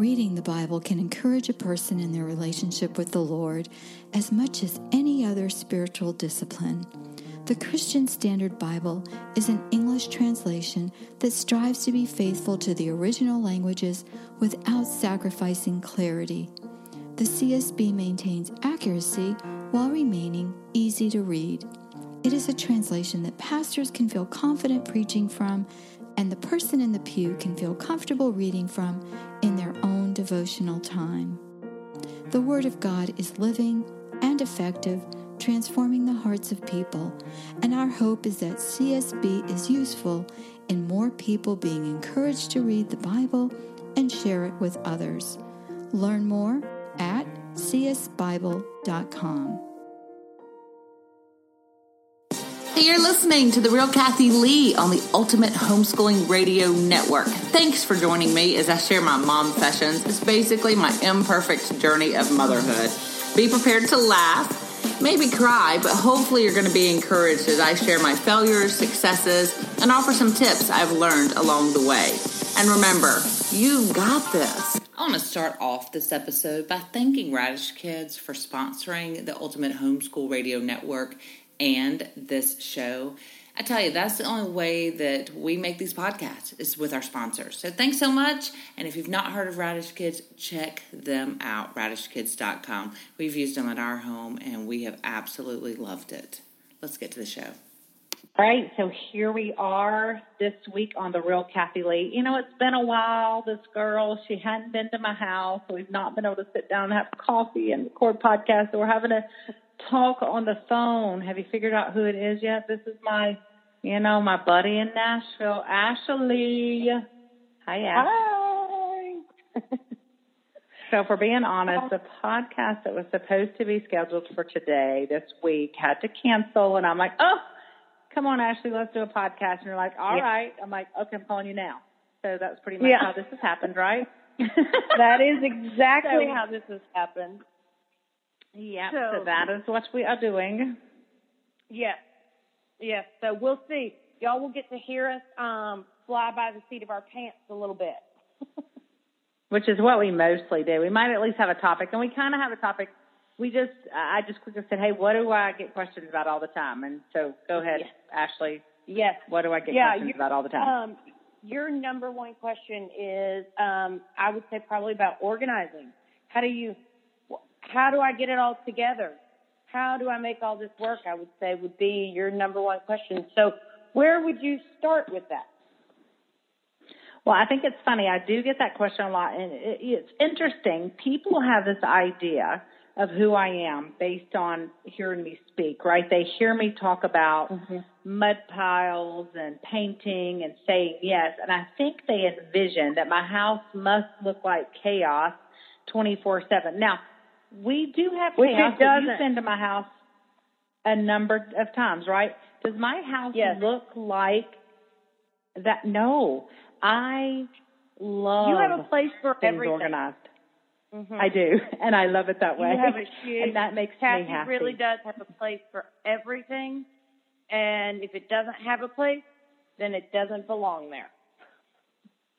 Reading the Bible can encourage a person in their relationship with the Lord as much as any other spiritual discipline. The Christian Standard Bible is an English translation that strives to be faithful to the original languages without sacrificing clarity. The CSB maintains accuracy while remaining easy to read. It is a translation that pastors can feel confident preaching from and the person in the pew can feel comfortable reading from in their own devotional time. The Word of God is living and effective, transforming the hearts of people, and our hope is that CSB is useful in more people being encouraged to read the Bible and share it with others. Learn more at csbible.com. You're listening to The Real Kathy Lee on the Ultimate Homeschooling Radio Network. Thanks for joining me as I share my mom sessions. It's basically my imperfect journey of motherhood. Be prepared to laugh, maybe cry, but hopefully you're going to be encouraged as I share my failures, successes, and offer some tips I've learned along the way. And remember, you've got this. I want to start off this episode by thanking Raddish Kids for sponsoring the Ultimate Homeschool Radio Network and this show. I tell you, that's the only way that we make these podcasts is with our sponsors. So thanks so much. And if you've not heard of Raddish Kids, check them out, raddishkids.com. We've used them at our home and we have absolutely loved it. Let's get to the show. All right, so here we are this week on the Real Kathy Lee. You know, it's been a while. This girl, she hadn't been to my house. So we've not been able to sit down and have coffee and record podcasts. So we're having a talk on the phone. Have you figured out who it is yet? This is my, you know, my buddy in Nashville, Ashley. Hi, Ashley. Hi. so, for being honest, the podcast that was supposed to be scheduled for today, this week, had to cancel. And I'm like, oh, come on, Ashley, let's do a podcast. And you're like, all yeah. right. I'm like, okay, I'm calling you now. So that's pretty much yeah. how this has happened, right? that is exactly so, how this has happened. Yeah, so, so, that is what we are doing. Yes, yes. So we'll see. Y'all will get to hear us um, fly by the seat of our pants a little bit. Which is what we mostly do. We might at least have a topic, and we kind of have a topic. We just, I just quickly said, hey, what do I get questions about all the time? And so go ahead, yes. Ashley. Yes. What do I get yeah, questions about all the time? Um, your number one question is, um, I would say probably about organizing. How do you how do I get it all together? How do I make all this work? I would say would be your number one question. So where would you start with that? Well, I think it's funny. I do get that question a lot, and it's interesting. People have this idea of who I am based on hearing me speak, right? They hear me talk about mm-hmm. mud piles and painting and saying yes, and I think they envision that my house must look like chaos 24 7. Now, we do have Which chaos. Doesn't. You've been to my house a number of times, right? Does my house yes. look like that? No, I love. You have a place for things everything. organized. Mm-hmm. I do, and I love it that way. You have a huge, and that makes Kathy me happy. really does have a place for everything, and if it doesn't have a place, then it doesn't belong there.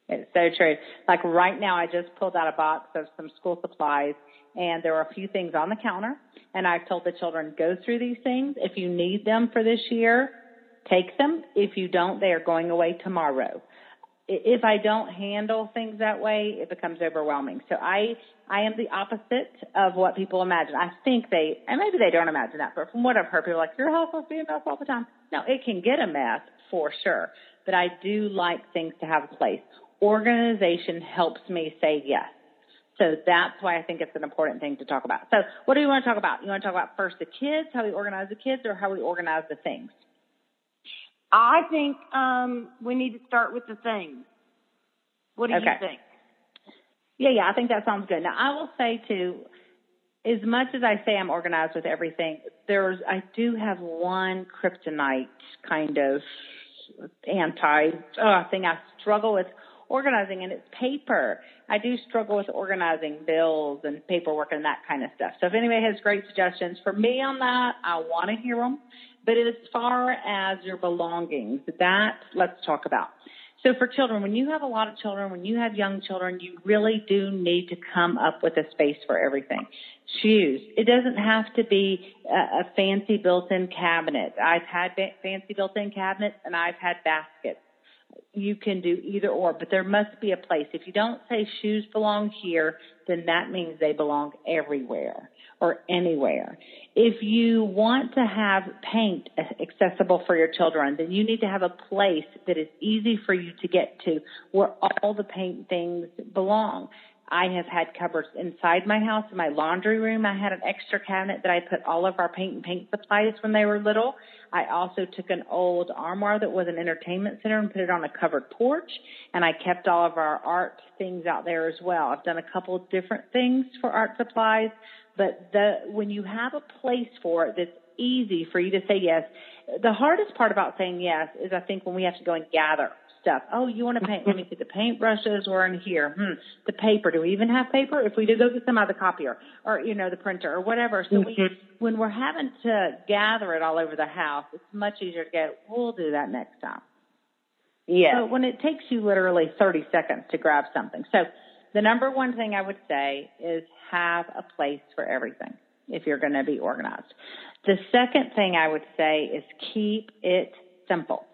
It's so true. Like right now, I just pulled out a box of some school supplies and there are a few things on the counter. And I've told the children, go through these things. If you need them for this year, take them. If you don't, they are going away tomorrow. If I don't handle things that way, it becomes overwhelming. So I, I am the opposite of what people imagine. I think they, and maybe they don't imagine that, but from what I've heard, people are like, your house must be a mess all the time. No, it can get a mess for sure, but I do like things to have a place. Organization helps me say yes. So that's why I think it's an important thing to talk about. So what do you want to talk about? You want to talk about first the kids, how we organize the kids, or how we organize the things? I think um, we need to start with the things. What do okay. you think? Yeah, yeah, I think that sounds good. Now I will say too, as much as I say I'm organized with everything, there's I do have one kryptonite kind of anti uh, thing I struggle with organizing and it's paper. I do struggle with organizing bills and paperwork and that kind of stuff. So if anybody has great suggestions for me on that, I want to hear them. But as far as your belongings, that let's talk about. So for children, when you have a lot of children, when you have young children, you really do need to come up with a space for everything. Shoes. It doesn't have to be a, a fancy built-in cabinet. I've had fancy built-in cabinets and I've had baskets. You can do either or, but there must be a place. If you don't say shoes belong here, then that means they belong everywhere or anywhere. If you want to have paint accessible for your children, then you need to have a place that is easy for you to get to where all the paint things belong. I have had cupboards inside my house. In my laundry room, I had an extra cabinet that I put all of our paint and paint supplies when they were little. I also took an old armoire that was an entertainment center and put it on a covered porch. And I kept all of our art things out there as well. I've done a couple of different things for art supplies, but the, when you have a place for it that's easy for you to say yes, the hardest part about saying yes is I think when we have to go and gather stuff. Oh, you want to paint? Let me see. The paintbrushes were in here. Hmm. The paper. Do we even have paper? If we did go get some out of the copier or, you know, the printer or whatever. So we, mm-hmm. when we're having to gather it all over the house, it's much easier to go, we'll do that next time. Yeah. So when it takes you literally 30 seconds to grab something. So the number one thing I would say is have a place for everything if you're going to be organized. The second thing I would say is keep it simple.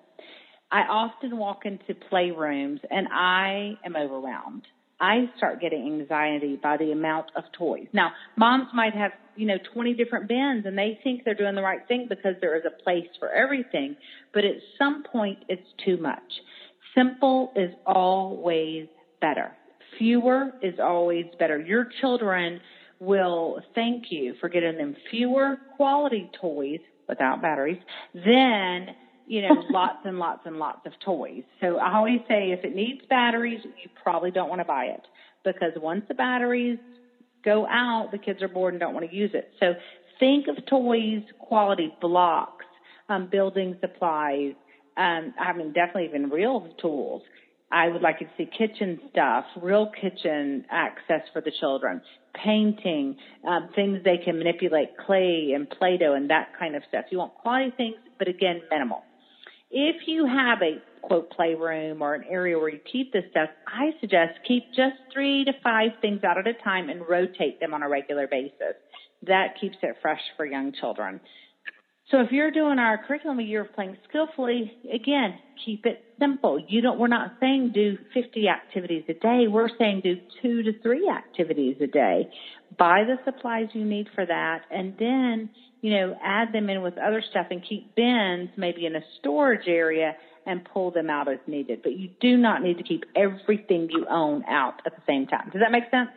I often walk into playrooms and I am overwhelmed. I start getting anxiety by the amount of toys. Now, moms might have, you know, 20 different bins and they think they're doing the right thing because there is a place for everything, but at some point it's too much. Simple is always better. Fewer is always better. Your children will thank you for getting them fewer quality toys without batteries than you know, lots and lots and lots of toys. So I always say if it needs batteries, you probably don't want to buy it because once the batteries go out, the kids are bored and don't want to use it. So think of toys, quality blocks, um, building supplies, um, I mean, definitely even real tools. I would like to see kitchen stuff, real kitchen access for the children, painting, um, things they can manipulate, clay and Play-Doh and that kind of stuff. You want quality things, but again, minimal. If you have a quote playroom or an area where you keep this stuff, I suggest keep just three to five things out at a time and rotate them on a regular basis. That keeps it fresh for young children. So if you're doing our curriculum a year of playing skillfully, again, keep it simple. You don't, we're not saying do 50 activities a day. We're saying do two to three activities a day. Buy the supplies you need for that and then you know, add them in with other stuff and keep bins maybe in a storage area and pull them out as needed. But you do not need to keep everything you own out at the same time. Does that make sense?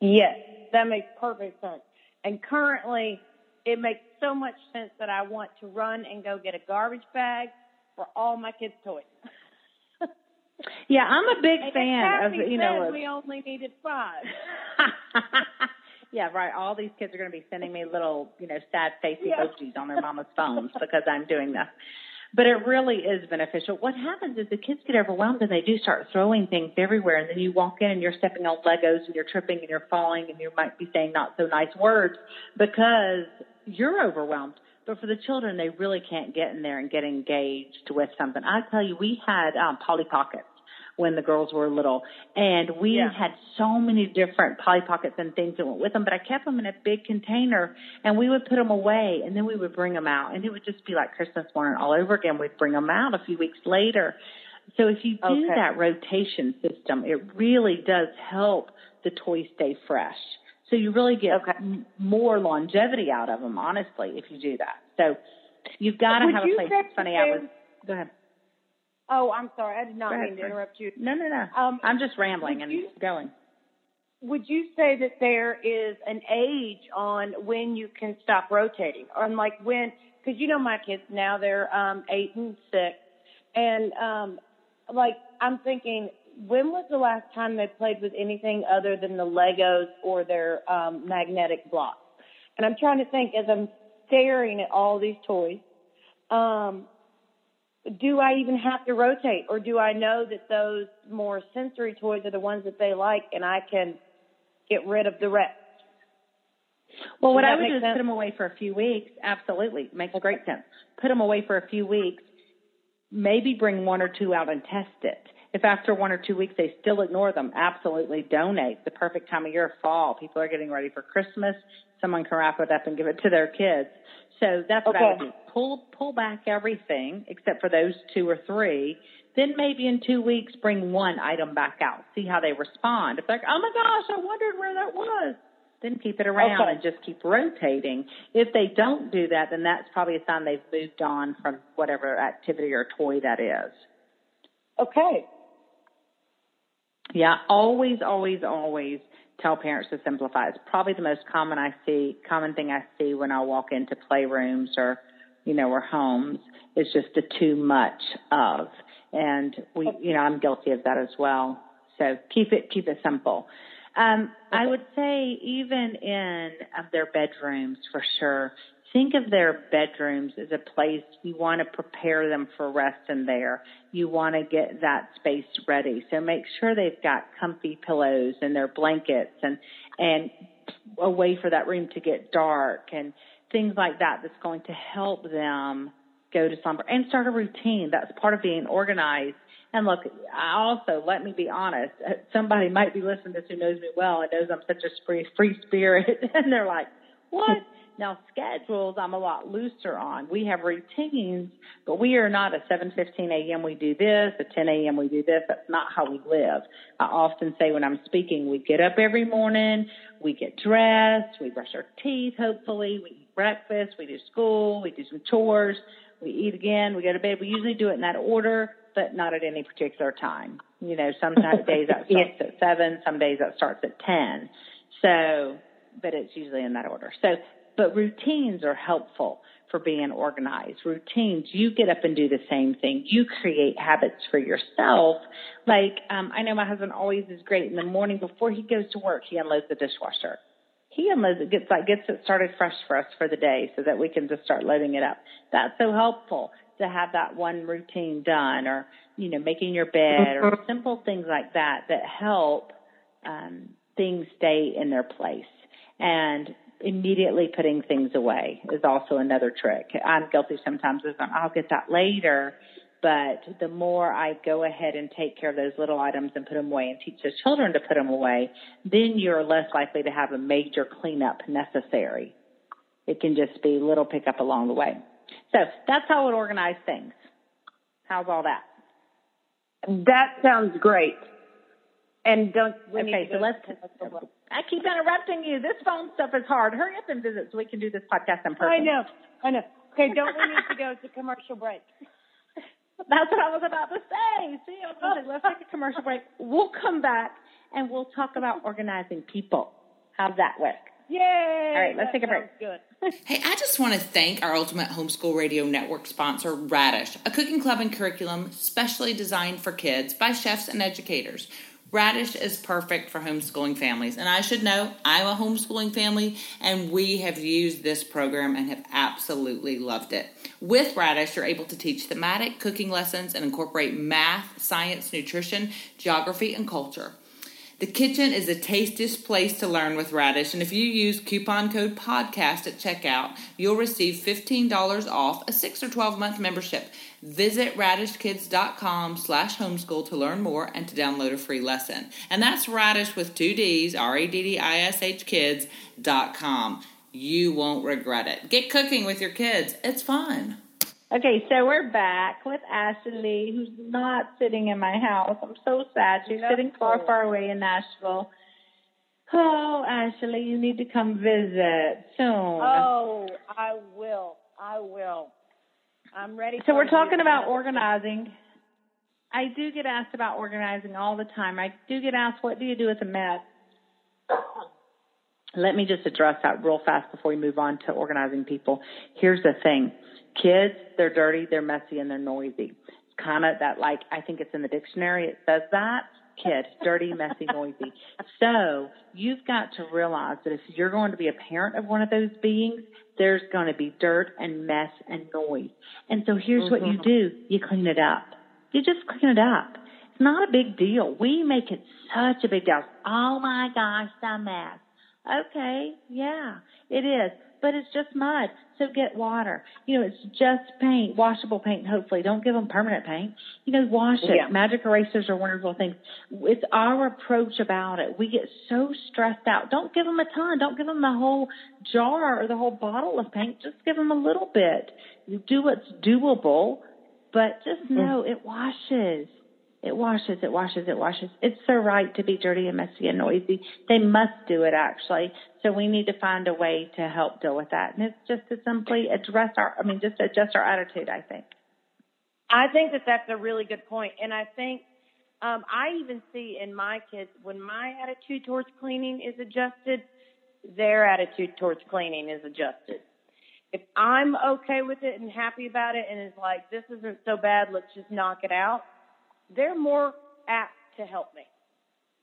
Yes, that makes perfect sense. And currently, it makes so much sense that I want to run and go get a garbage bag for all my kids' toys. yeah, I'm a big and fan of you know. We only needed five. Yeah, right. All these kids are going to be sending me little, you know, sad face emojis on their mama's phones because I'm doing this. But it really is beneficial. What happens is the kids get overwhelmed and they do start throwing things everywhere. And then you walk in and you're stepping on Legos and you're tripping and you're falling and you might be saying not so nice words because you're overwhelmed. But for the children, they really can't get in there and get engaged with something. I tell you, we had um, Polly Pockets when the girls were little. And we yeah. had so many different Polly Pockets and things that went with them, but I kept them in a big container and we would put them away and then we would bring them out and it would just be like Christmas morning all over again. We'd bring them out a few weeks later. So if you do okay. that rotation system, it really does help the toys stay fresh. So you really get okay. m- more longevity out of them, honestly, if you do that. So you've got to have a place. It's funny, I was, go ahead. Oh, I'm sorry. I did not ahead, mean to interrupt you. No, no, no. Um, I'm just rambling and you, going. Would you say that there is an age on when you can stop rotating? Or like when, because you know my kids now, they're um, eight and six. And um, like I'm thinking, when was the last time they played with anything other than the Legos or their um, magnetic blocks? And I'm trying to think as I'm staring at all these toys, um, do I even have to rotate or do I know that those more sensory toys are the ones that they like and I can get rid of the rest? Well, Does what I would do is sense? put them away for a few weeks. Absolutely. Makes great sense. Put them away for a few weeks. maybe bring one or two out and test it. If after one or two weeks they still ignore them, absolutely donate. The perfect time of year, fall. People are getting ready for Christmas. Someone can wrap it up and give it to their kids. So that's what okay. I would do. Pull pull back everything except for those two or three. Then maybe in two weeks bring one item back out. See how they respond. If they're like, oh my gosh, I wondered where that was. Then keep it around Okay. and just keep rotating. If they don't do that, then that's probably a sign they've moved on from whatever activity or toy that is. Okay. Yeah, always, always, always tell parents to simplify. It's probably the most common I see, common thing I see when I walk into playrooms or, you know, or homes is just the too much of. And we, you know, I'm guilty of that as well. So keep it, keep it simple. Um, I would say even in um, their bedrooms for sure. Think of their bedrooms as a place you want to prepare them for rest in there. You want to get that space ready. So make sure they've got comfy pillows and their blankets and, and a way for that room to get dark and things like that that's going to help them go to slumber and start a routine. That's part of being organized. And look, I also, let me be honest, somebody might be listening to this who knows me well and knows I'm such a free, free spirit. and they're like, what? Now schedules I'm a lot looser on. We have routines, but we are not a 7:15 a.m. we do this, a 10 a.m. we do this. That's not how we live. I often say when I'm speaking, we get up every morning, we get dressed, we brush our teeth, hopefully, we eat breakfast, we do school, we do some chores, we eat again, we go to bed. We usually do it in that order, but not at any particular time. You know, sometimes days that starts at seven, some days that starts at 10. So, but it's usually in that order. So, but routines are helpful for being organized. Routines, you get up and do the same thing. You create habits for yourself. Like, um, I know my husband always is great in the morning before he goes to work, he unloads the dishwasher. He unloads it, gets like, gets it started fresh for us for the day so that we can just start loading it up. That's so helpful to have that one routine done or, you know, making your bed or simple things like that that help, um, things stay in their place. And immediately putting things away is also another trick. I'm guilty sometimes of going, I'll get that later. But the more I go ahead and take care of those little items and put them away and teach the children to put them away, then you're less likely to have a major cleanup necessary. It can just be little pickup along the way. So that's how I would organize things. How's all that? That sounds great. And don't we need Okay, to so let's. to I keep interrupting you. This phone stuff is hard. Hurry up and visit so we can do this podcast in break? I know, I know. Okay, don't we need to go to commercial break? That's what I was about to say. See, I was going to say, let's take a commercial break. We'll come back and we'll talk about organizing people. How's that work? Yay! All right, let's That take a break. Good. Hey, I just want to thank our Ultimate Homeschool Radio Network sponsor, Raddish, a cooking club and curriculum specially designed for kids by chefs and educators. Raddish is perfect for homeschooling families. And I should know, I'm a homeschooling family, and we have used this program and have absolutely loved it. With Raddish, you're able to teach thematic cooking lessons and incorporate math, science, nutrition, geography, and culture. The kitchen is the tastiest place to learn with Raddish, and if you use coupon code PODCAST at checkout, you'll receive $15 off a 6 or 12 month membership. Visit raddishkids.com slash homeschool to learn more and to download a free lesson. And that's Raddish with two D's, R-A-D-D-I-S-H kids.com. You won't regret it. Get cooking with your kids. It's fun. Okay, so we're back with Ashley, who's not sitting in my house. I'm so sad. She's sitting far, far away in Nashville. Oh, Ashley, you need to come visit soon. Oh, I will. I will. I'm ready. So we're talking about organizing. I do get asked about organizing all the time. I do get asked, what do you do with a mess? Let me just address that real fast before we move on to organizing people. Here's the thing. Kids, they're dirty, they're messy, and they're noisy. It's kind of that like, I think it's in the dictionary, it says that. Kid, dirty, messy, noisy. So you've got to realize that if you're going to be a parent of one of those beings, there's going to be dirt and mess and noise. And so here's what you mm-hmm. do. You clean it up. You just clean it up. It's not a big deal. We make it such a big deal. Oh my gosh, the mess. Okay, yeah, it is. But it's just mud. So get water. You know, it's just paint, washable paint, hopefully. Don't give them permanent paint. You know, wash it. Yeah. Magic erasers are wonderful things. It's our approach about it. We get so stressed out. Don't give them a ton. Don't give them the whole jar or the whole bottle of paint. Just give them a little bit. You do what's doable, but just mm. know it washes. It washes, it washes, it washes. It's their right to be dirty and messy and noisy. They must do it actually. So we need to find a way to help deal with that. And it's just to simply address our, I mean, just adjust our attitude, I think. I think that that's a really good point, and I think um, I even see in my kids when my attitude towards cleaning is adjusted, their attitude towards cleaning is adjusted. If I'm okay with it and happy about it, and it's like this isn't so bad, let's just knock it out, they're more apt to help me.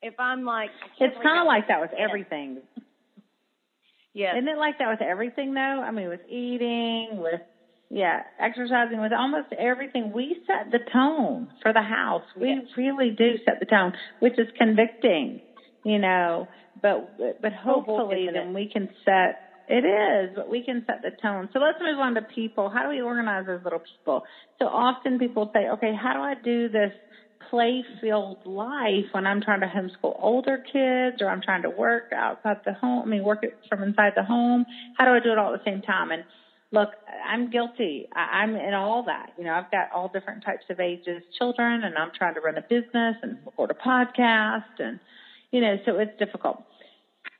If I'm like, It's kind of like that with everything. yeah. Isn't it like that with everything though? I mean, with eating, with, yeah, exercising, with almost everything. We set the tone for the house. We Yes. really do set the tone, which is convicting, you know, but, but hopefully then we can set, it is, but we can set the tone. So let's move on to people. How do we organize as little people? So often people say, okay, how do I do this play filled life when I'm trying to homeschool older kids or I'm trying to work outside the home, I mean, work it from inside the home? How do I do it all at the same time? And look, I'm guilty. I'm in all that. You know, I've got all different types of ages children and I'm trying to run a business and record a podcast and, you know, so it's difficult.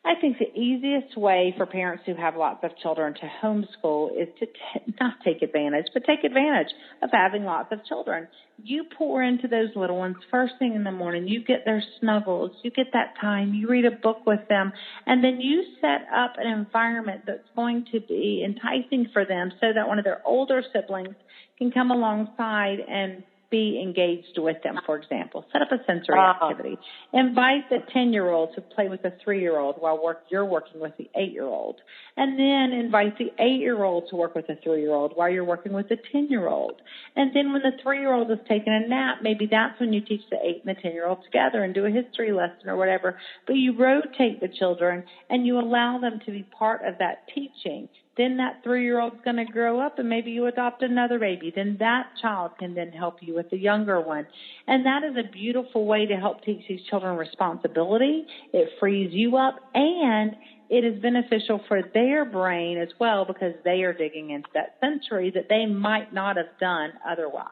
I think the easiest way for parents who have lots of children to homeschool is to t- not take advantage, but take advantage of having lots of children. You pour into those little ones first thing in the morning. You get their snuggles. You get that time. You read a book with them. And then you set up an environment that's going to be enticing for them so that one of their older siblings can come alongside and be engaged with them, for example. Set up a sensory Oh. activity. Invite the 10 year old to play with the 3 year old while work, you're working with the 8 year old. And then invite the 8 year old to work with the 3 year old while you're working with the 10 year old. And then when the 3 year old is taking a nap, maybe that's when you teach the 8 and the 10 year old together and do a history lesson or whatever. But you rotate the children and you allow them to be part of that teaching then that three year old's going to grow up and maybe you adopt another baby. Then that child can then help you with the younger one. And that is a beautiful way to help teach these children responsibility. It frees you up and it is beneficial for their brain as well because they are digging into that sensory that they might not have done otherwise.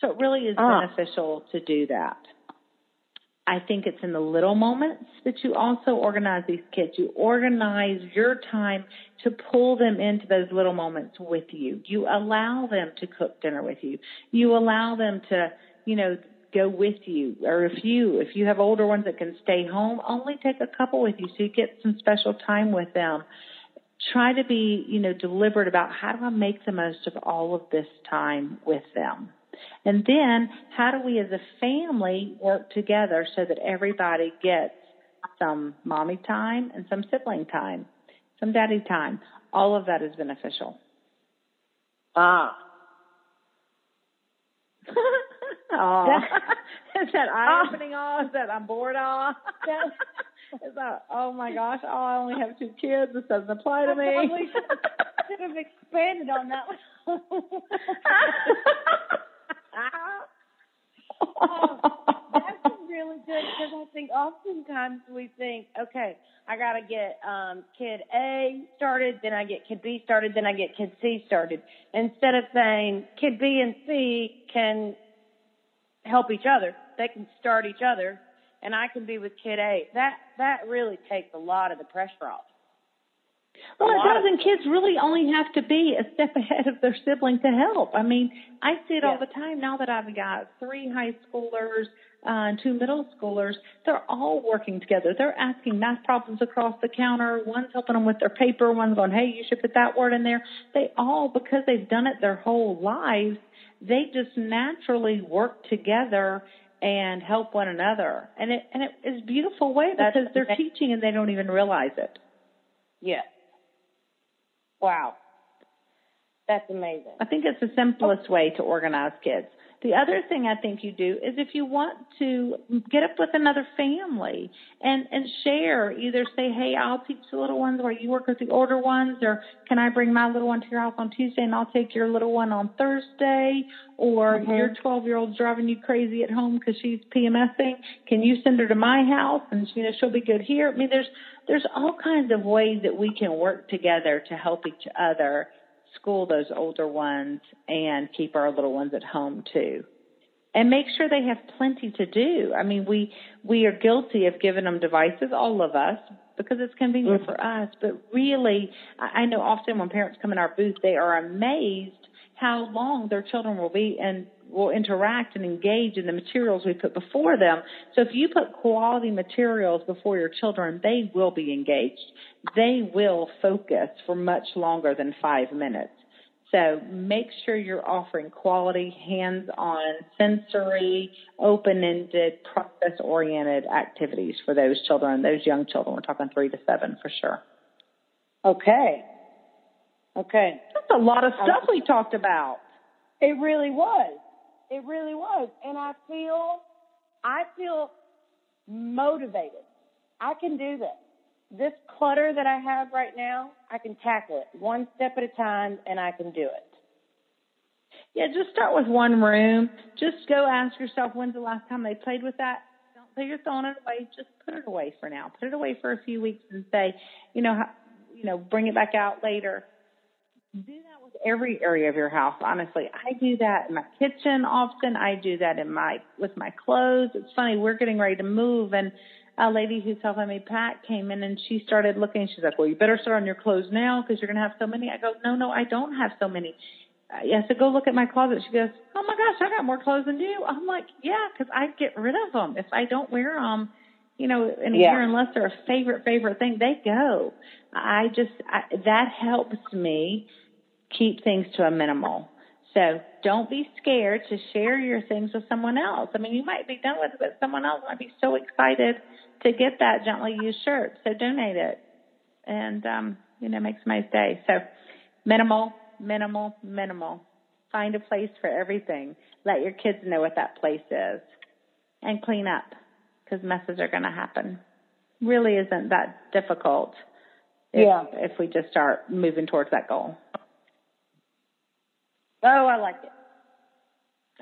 So it really is Ah. beneficial to do that. I think it's in the little moments that you also organize these kids. You organize your time to pull them into those little moments with you. You allow them to cook dinner with you. You allow them to, you know, go with you. Or if you, if you have older ones that can stay home, only take a couple with you so you get some special time with them. Try to be, you know, deliberate about how do I make the most of all of this time with them. And then how do we as a family work together so that everybody gets some mommy time and some sibling time, some daddy time. All of that is beneficial. Ah. oh. is that eye opening awe? Is that I'm bored awe? is that oh my gosh, oh I only have two kids, this doesn't apply to me. should have expanded on that one. that's really good because I think oftentimes we think, okay, I got to get um, kid A started, then I get kid B started, then I get kid C started. Instead of saying kid B and C can help each other, they can start each other, and I can be with kid A. That that really takes a lot of the pressure off. Well, A it lot of doesn't. Kids really only have to be a step ahead of their sibling to help. I mean, I see it all the time now that I've got three high schoolers uh, and two middle schoolers. They're all working together. They're asking math problems across the counter. One's helping them with their paper. One's going, "Hey, you should put that word in there." They all, because they've done it their whole lives, they just naturally work together and help one another. And it and it is a beautiful way That's because they're amazing. teaching and they don't even realize it. Yes. Wow. That's amazing. I think it's the simplest way to organize kids. The other thing I think you do is if you want to get up with another family and and share, either say, "Hey, I'll teach the little ones while you work with the older ones," or "Can I bring my little one to your house on Tuesday and I'll take your little one on Thursday?" Or mm-hmm. your 12 year old's driving you crazy at home because she's PMSing. Can you send her to my house and you know she'll be good here? I mean, there's there's all kinds of ways that we can work together to help each other school those older ones and keep our little ones at home too. And make sure they have plenty to do. I mean, we we are guilty of giving them devices, all of us, because it's convenient mm-hmm. for us. But really, I know often when parents come in our booth, they are amazed how long their children will be and will interact and engage in the materials we put before them. So if you put quality materials before your children, they will be engaged. They will focus for much longer than five minutes. So make sure you're offering quality, hands-on, sensory, open-ended, process-oriented activities for those children, those young children. We're talking three to seven for sure. Okay. Okay. That's a lot of um, stuff we talked about. It really was. It really was. And I feel, I feel motivated. I can do this. This clutter that I have right now, I can tackle it one step at a time and I can do it. Yeah, just start with one room. Just go ask yourself when's the last time they played with that. Don't say you're throwing it away. Just put it away for now. Put it away for a few weeks and say, you know, you know, bring it back out later do that with every area of your house honestly i do that in my kitchen often i do that in my with my clothes it's funny we're getting ready to move and a lady who's helping me pack came in and she started looking she's like well you better start on your clothes now because you're going to have so many i go no no i don't have so many I said, go look at my closet. She goes, oh my gosh, I got more clothes than you. I'm like, yeah, because I get rid of them. If I don't wear them, you know, in a yeah. year, unless they're a favorite, favorite thing, they go. I just, I, that helps me keep things to a minimal. So don't be scared to share your things with someone else. I mean, you might be done with it, but someone else might be so excited to get that gently used shirt. So donate it and, um, you know, make some nice day. So minimal, minimal, minimal. Find a place for everything. Let your kids know what that place is and clean up because messes are going to happen. Really isn't that difficult if, yeah. if we just start moving towards that goal. Oh, I like it.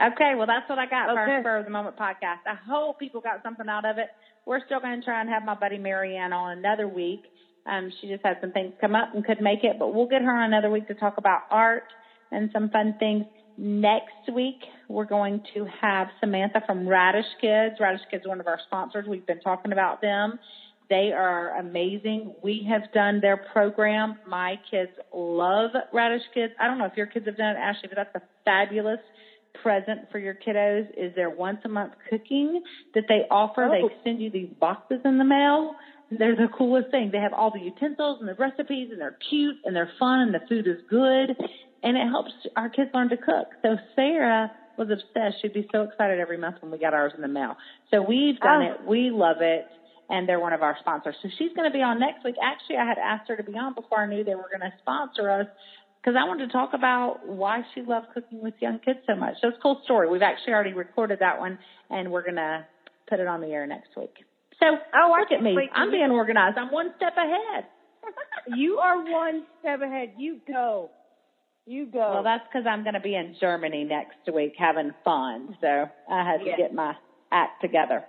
Okay, well, that's what I got okay. for our Spur of the Moment podcast. I hope people got something out of it. We're still going to try and have my buddy Mary Ann on another week. Um, she just had some things come up and couldn't make it, but we'll get her on another week to talk about art and some fun things. Next week, we're going to have Samantha from Raddish Kids. Raddish Kids is one of our sponsors. We've been talking about them. They are amazing. We have done their program. My kids love Raddish Kids. I don't know if your kids have done it, Ashley, but that's a fabulous present for your kiddos is their once a month cooking that they offer. Oh. They send you these boxes in the mail. They're the coolest thing. They have all the utensils and the recipes and they're cute and they're fun and the food is good and it helps our kids learn to cook. So Sarah was obsessed. She'd be so excited every month when we got ours in the mail. So we've done oh. it. We love it and they're one of our sponsors. So she's going to be on next week. Actually, I had asked her to be on before I knew they were going to sponsor us because I wanted to talk about why she loved cooking with young kids so much. So it's a cool story. We've actually already recorded that one, and we're going to put it on the air next week. So oh, look at me. I'm being organized. I'm one step ahead. you are one step ahead. You go. You go. Well, that's because I'm going to be in Germany next week having fun. So I had to get my act together.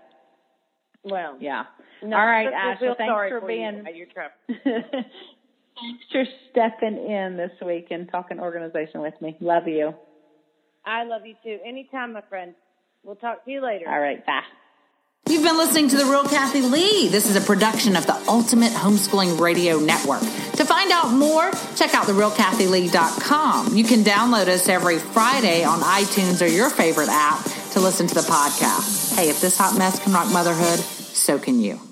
Well, yeah. No, All right, Ashley. Thanks for, for being. You, thanks for stepping in this week and talking organization with me. Love you. I love you too. Anytime, my friend. We'll talk to you later. All right. Bye. You've been listening to The Real Kathy Lee. This is a production of the Ultimate Homeschooling Radio Network. To find out more, check out therealkathylee.com. You can download us every Friday on iTunes or your favorite app to listen to the podcast. Hey, if this hot mess can rock motherhood, so can you.